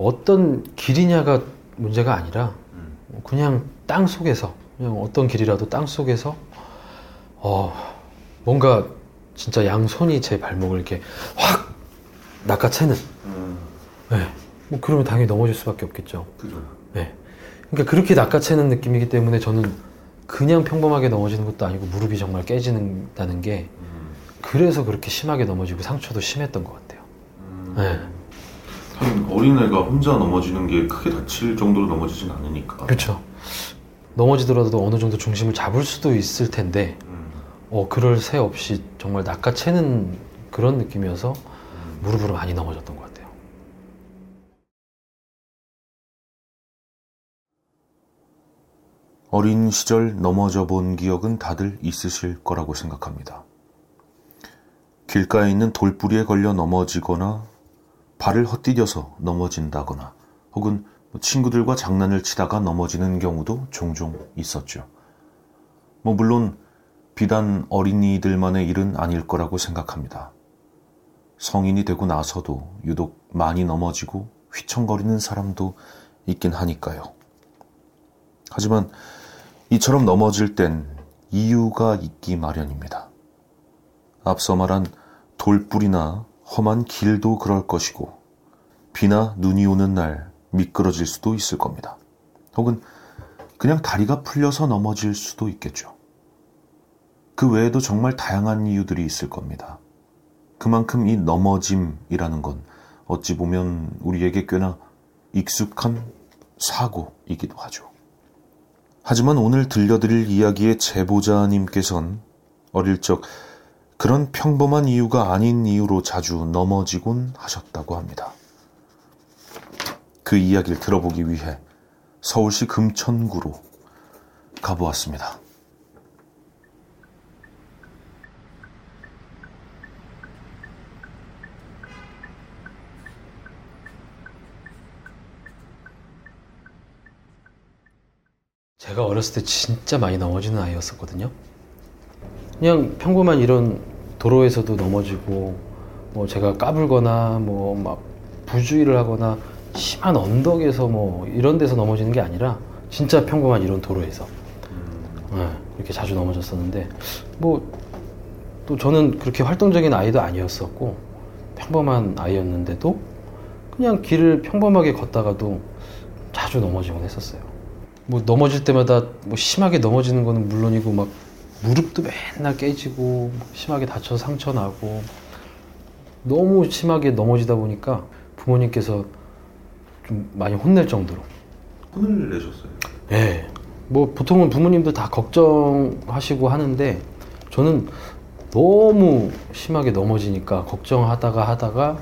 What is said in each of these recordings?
어떤 길이냐가 문제가 아니라 그냥 땅 속에서 그냥 어떤 길이라도 땅 속에서 어 뭔가 진짜 양손이 제 발목을 이렇게 확 낚아채는 음, 네. 뭐 그러면 당연히 넘어질 수밖에 없겠죠. 그죠. 네. 그러니까 그렇게 낚아채는 느낌이기 때문에 저는 그냥 평범하게 넘어지는 것도 아니고 무릎이 정말 깨진다는 게 음, 그래서 그렇게 심하게 넘어지고 상처도 심했던 것 같아요. 음. 네. 어린애가 혼자 넘어지는 게 크게 다칠 정도로 넘어지진 않으니까. 그렇죠. 넘어지더라도 어느 정도 중심을 잡을 수도 있을 텐데 음, 어 그럴 새 없이 정말 낚아채는 그런 느낌이어서 음. 무릎으로 많이 넘어졌던 것 같아요. 어린 시절 넘어져 본 기억은 다들 있으실 거라고 생각합니다. 길가에 있는 돌뿌리에 걸려 넘어지거나 발을 헛디뎌서 넘어진다거나 혹은 뭐 친구들과 장난을 치다가 넘어지는 경우도 종종 있었죠. 뭐 물론 비단 어린이들만의 일은 아닐 거라고 생각합니다. 성인이 되고 나서도 유독 많이 넘어지고 휘청거리는 사람도 있긴 하니까요. 하지만 이처럼 넘어질 땐 이유가 있기 마련입니다. 앞서 말한 돌불이나 험한 길도 그럴 것이고, 비나 눈이 오는 날 미끄러질 수도 있을 겁니다. 혹은 그냥 다리가 풀려서 넘어질 수도 있겠죠. 그 외에도 정말 다양한 이유들이 있을 겁니다. 그만큼 이 넘어짐이라는 건 어찌 보면 우리에게 꽤나 익숙한 사고이기도 하죠. 하지만 오늘 들려드릴 이야기의 제보자님께선 어릴 적 그런 평범한 이유가 아닌 이유로 자주 넘어지곤 하셨다고 합니다. 그 이야기를 들어보기 위해 서울시 금천구로 가보았습니다. 제가 어렸을 때 진짜 많이 넘어지는 아이였었거든요. 그냥 평범한 이런 도로에서도 넘어지고, 뭐 제가 까불거나, 뭐 막 부주의를 하거나, 심한 언덕에서 뭐 이런 데서 넘어지는 게 아니라, 진짜 평범한 이런 도로에서. 네, 이렇게 자주 넘어졌었는데, 뭐, 또 저는 그렇게 활동적인 아이도 아니었었고, 평범한 아이였는데도, 그냥 길을 평범하게 걷다가도 자주 넘어지곤 했었어요. 뭐 넘어질 때마다 뭐 심하게 넘어지는 거는 물론이고 막 무릎도 맨날 깨지고 심하게 다쳐서 상처 나고 너무 심하게 넘어지다 보니까 부모님께서 좀 많이 혼낼 정도로 혼을 내셨어요. 예. 뭐 보통은 부모님도 다 걱정하시고 하는데 저는 너무 심하게 넘어지니까 걱정하다가 하다가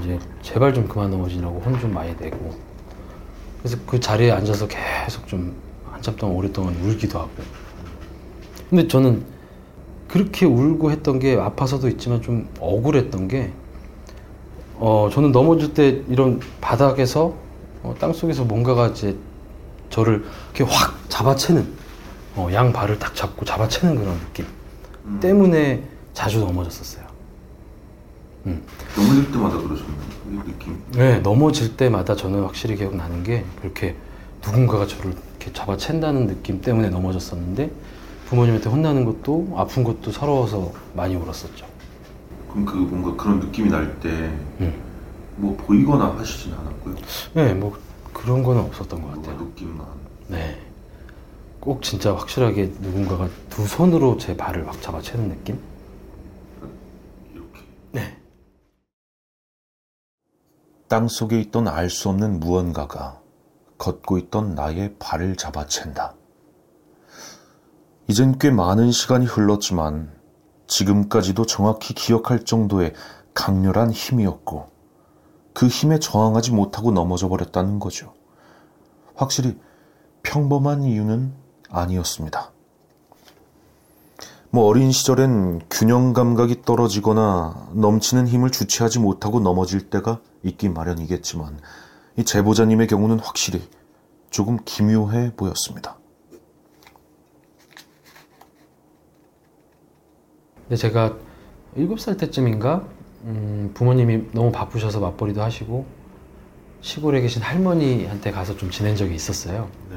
이제 제발 좀 그만 넘어지라고 혼 좀 많이 내고 그래서 그 자리에 앉아서 계속 좀 한참 동안 오랫동안 울기도 하고 근데 저는 그렇게 울고 했던 게 아파서도 있지만 좀 억울했던 게 어, 저는 넘어질 때 이런 바닥에서 어, 땅 속에서 뭔가가 이제 저를 이렇게 확 잡아채는 어, 양 발을 딱 잡고 잡아채는 그런 느낌 음. 때문에 자주 넘어졌었어요. 음. 넘어질 때마다 그러셨나요? 이 느낌. 네, 넘어질 때마다 저는 확실히 기억나는 게 그렇게 누군가가 저를 이렇게 잡아챈다는 느낌 때문에 넘어졌었는데 부모님한테 혼나는 것도 아픈 것도 서러워서 많이 울었었죠. 그럼 그 뭔가 그런 느낌이 날 때뭐 음. 보이거나 하시진 않았고요. 네, 뭐 그런 거는 없었던 것 뭔가 같아요. 느낌만. 네. 꼭 진짜 확실하게 누군가가 두 손으로 제 발을 막 잡아채는 느낌? 이렇게. 네. 땅 속에 있던 알 수 없는 무언가가 걷고 있던 나의 발을 잡아챈다. 이젠 꽤 많은 시간이 흘렀지만 지금까지도 정확히 기억할 정도의 강렬한 힘이었고 그 힘에 저항하지 못하고 넘어져 버렸다는 거죠. 확실히 평범한 이유는 아니었습니다. 뭐 어린 시절엔 균형 감각이 떨어지거나 넘치는 힘을 주체하지 못하고 넘어질 때가 있기 마련이겠지만 이 제보자님의 경우는 확실히 조금 기묘해 보였습니다. 근데 제가 일곱 살 때쯤인가 음, 부모님이 너무 바쁘셔서 맞벌이도 하시고 시골에 계신 할머니한테 가서 좀 지낸 적이 있었어요. 네.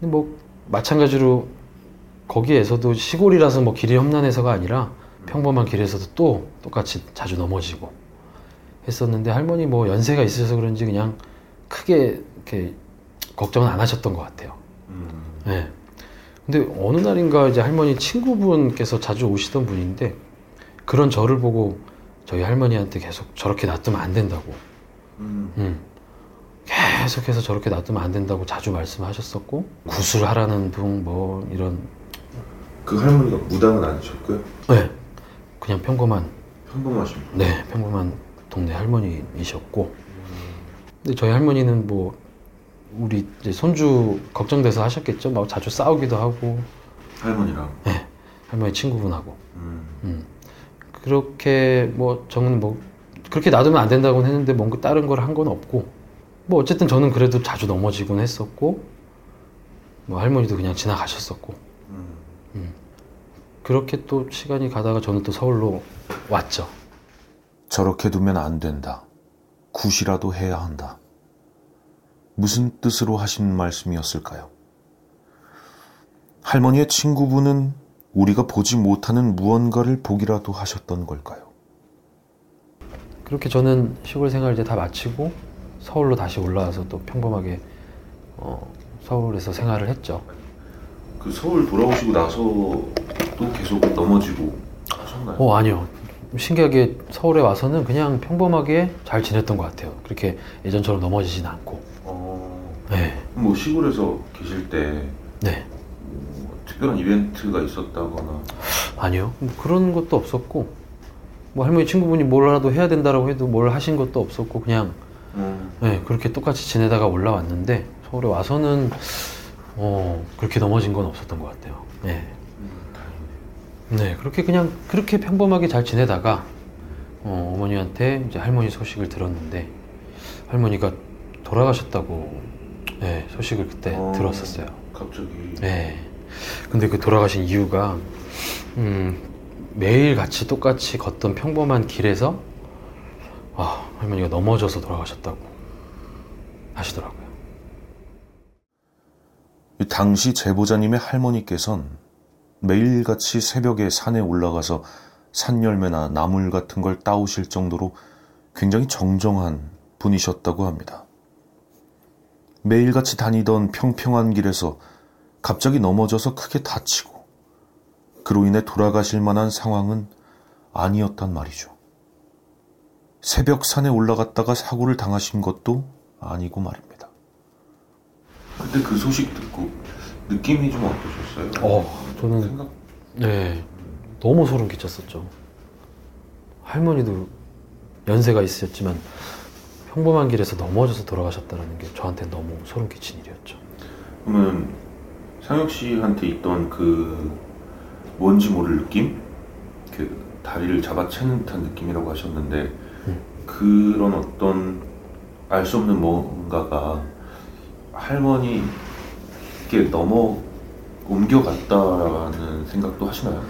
근데 뭐 마찬가지로 거기에서도 시골이라서 뭐 길이 험난해서가 아니라 평범한 길에서도 또 똑같이 자주 넘어지고 했었는데 할머니 뭐 연세가 있으셔서 그런지 그냥 크게 이렇게 걱정은 안 하셨던 것 같아요. 근데 어느 날인가 이제 할머니 친구분께서 자주 오시던 분인데 그런 저를 보고 저희 할머니한테 계속 저렇게 놔두면 안 된다고. 음. 음. 계속해서 저렇게 놔두면 안 된다고 자주 말씀하셨었고 구술하라는 분뭐 이런 그 할머니가 무당은 아니셨고요. 네. 그냥 평범한 평범하신 분. 네 평범한 동네 할머니이셨고 근데 저희 할머니는 뭐 우리 이제 손주 걱정돼서 하셨겠죠 막 자주 싸우기도 하고 할머니랑. 네 할머니 친구분하고 음. 음. 그렇게 뭐 저는 뭐 그렇게 놔두면 안 된다고 했는데 뭔가 다른 걸 한 건 없고 뭐 어쨌든 저는 그래도 자주 넘어지곤 했었고 뭐 할머니도 그냥 지나가셨었고 음. 그렇게 또 시간이 가다가 저는 또 서울로 왔죠. 저렇게 두면 안 된다. 굿이라도 해야 한다. 무슨 뜻으로 하신 말씀이었을까요? 할머니의 친구분은 우리가 보지 못하는 무언가를 보기라도 하셨던 걸까요? 그렇게 저는 시골 생활 이제 다 마치고 서울로 다시 올라와서 또 평범하게 어, 서울에서 생활을 했죠. 그 서울 돌아오시고 나서도 계속 넘어지고 하셨나요? 어 아니요. 신기하게 서울에 와서는 그냥 평범하게 잘 지냈던 것 같아요. 그렇게 예전처럼 넘어지진 않고. 어. 네. 뭐 시골에서 계실 때 네. 뭐 특별한 이벤트가 있었다거나 아니요. 뭐 그런 것도 없었고, 뭐 할머니 친구분이 뭐라도 해야 된다라고 해도 뭘 하신 것도 없었고, 그냥, 음. 네, 그렇게 똑같이 지내다가 올라왔는데, 서울에 와서는, 어, 그렇게 넘어진 건 없었던 것 같아요. 네. 음. 네, 그렇게 그냥, 그렇게 평범하게 잘 지내다가, 어, 어머니한테 이제 할머니 소식을 들었는데, 할머니가 돌아가셨다고, 네, 소식을 그때 어. 들었었어요. 갑자기 네. 근데 그 돌아가신 이유가 음, 매일 같이 똑같이 걷던 평범한 길에서 아, 할머니가 넘어져서 돌아가셨다고 하시더라고요. 이 당시 제보자님의 할머니께선 매일같이 새벽에 산에 올라가서 산열매나 나물 같은 걸 따오실 정도로 굉장히 정정한 분이셨다고 합니다. 매일같이 다니던 평평한 길에서 갑자기 넘어져서 크게 다치고 그로 인해 돌아가실 만한 상황은 아니었단 말이죠. 새벽 산에 올라갔다가 사고를 당하신 것도 아니고 말입니다. 그때 그 소식 듣고 느낌이 좀 어떠셨어요? 어, 저는 생각 네 너무 소름 끼쳤었죠. 할머니도 연세가 있으셨지만 평범한 길에서 넘어져서 돌아가셨다는 게 저한테 너무 소름 끼친 일이었죠. 그러면 상혁 씨한테 있던 그 뭔지 모를 느낌, 그 다리를 잡아채는 듯한 느낌이라고 하셨는데 음. 그런 어떤 알 수 없는 뭔가가 할머니께 넘어 옮겨갔다라는 생각도 하시나요?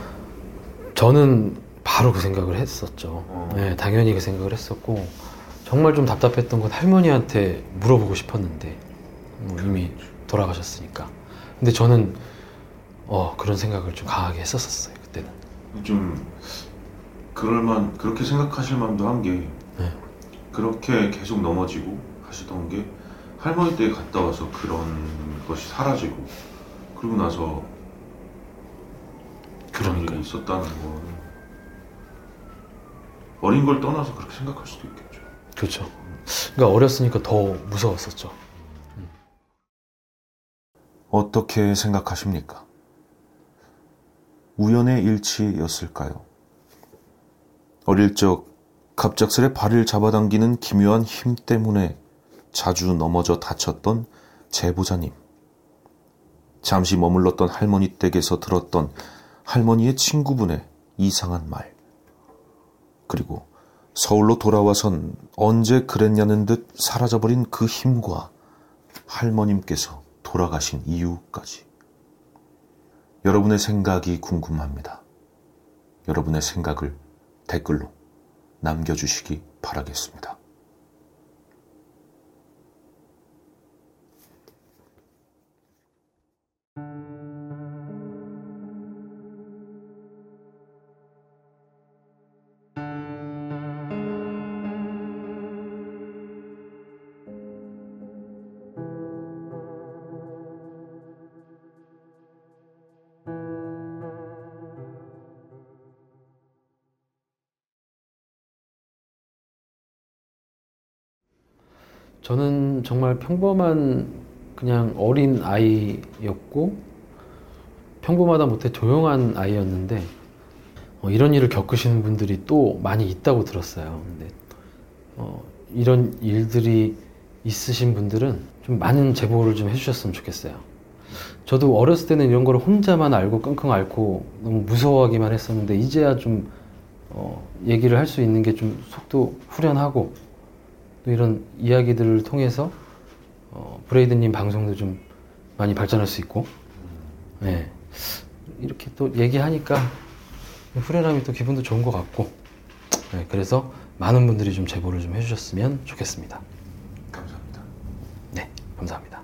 저는 바로 그 생각을 했었죠. 어. 네, 당연히 그 생각을 했었고 정말 좀 답답했던 건 할머니한테 물어보고 싶었는데 뭐 이미 돌아가셨으니까. 근데 저는 어, 그런 생각을 좀 강하게 했었었어요 그때는. 좀 그럴만 그렇게 생각하실 만도 한게 네. 그렇게 계속 넘어지고 하시던 게 할머니 댁에 갔다 와서 그런 것이 사라지고 그러고 나서 그런 그러니까요. 일이 있었다는 건 어린 걸 떠나서 그렇게 생각할 수도 있겠죠. 그렇죠. 그러니까 어렸으니까 더 무서웠었죠. 어떻게 생각하십니까? 우연의 일치였을까요? 어릴 적 갑작스레 발을 잡아당기는 기묘한 힘 때문에 자주 넘어져 다쳤던 제보자님. 잠시 머물렀던 할머니 댁에서 들었던 할머니의 친구분의 이상한 말. 그리고 서울로 돌아와선 언제 그랬냐는 듯 사라져버린 그 힘과 할머님께서 돌아가신 이유까지. 여러분의 생각이 궁금합니다. 여러분의 생각을 댓글로 남겨주시기 바라겠습니다. 저는 정말 평범한 그냥 어린 아이였고 평범하다 못해 조용한 아이였는데 어, 이런 일을 겪으시는 분들이 또 많이 있다고 들었어요. 근데 어, 이런 일들이 있으신 분들은 좀 많은 제보를 좀 해주셨으면 좋겠어요. 저도 어렸을 때는 이런 거를 혼자만 알고 끙끙 앓고 너무 무서워하기만 했었는데 이제야 좀 어, 얘기를 할 수 있는 게 좀 속도 후련하고 또 이런 이야기들을 통해서 어, 브레이드님 방송도 좀 많이 발전할 수 있고 네. 이렇게 또 얘기하니까 후련함이 또 기분도 좋은 것 같고 네, 그래서 많은 분들이 좀 제보를 좀 해주셨으면 좋겠습니다. 감사합니다. 네, 감사합니다.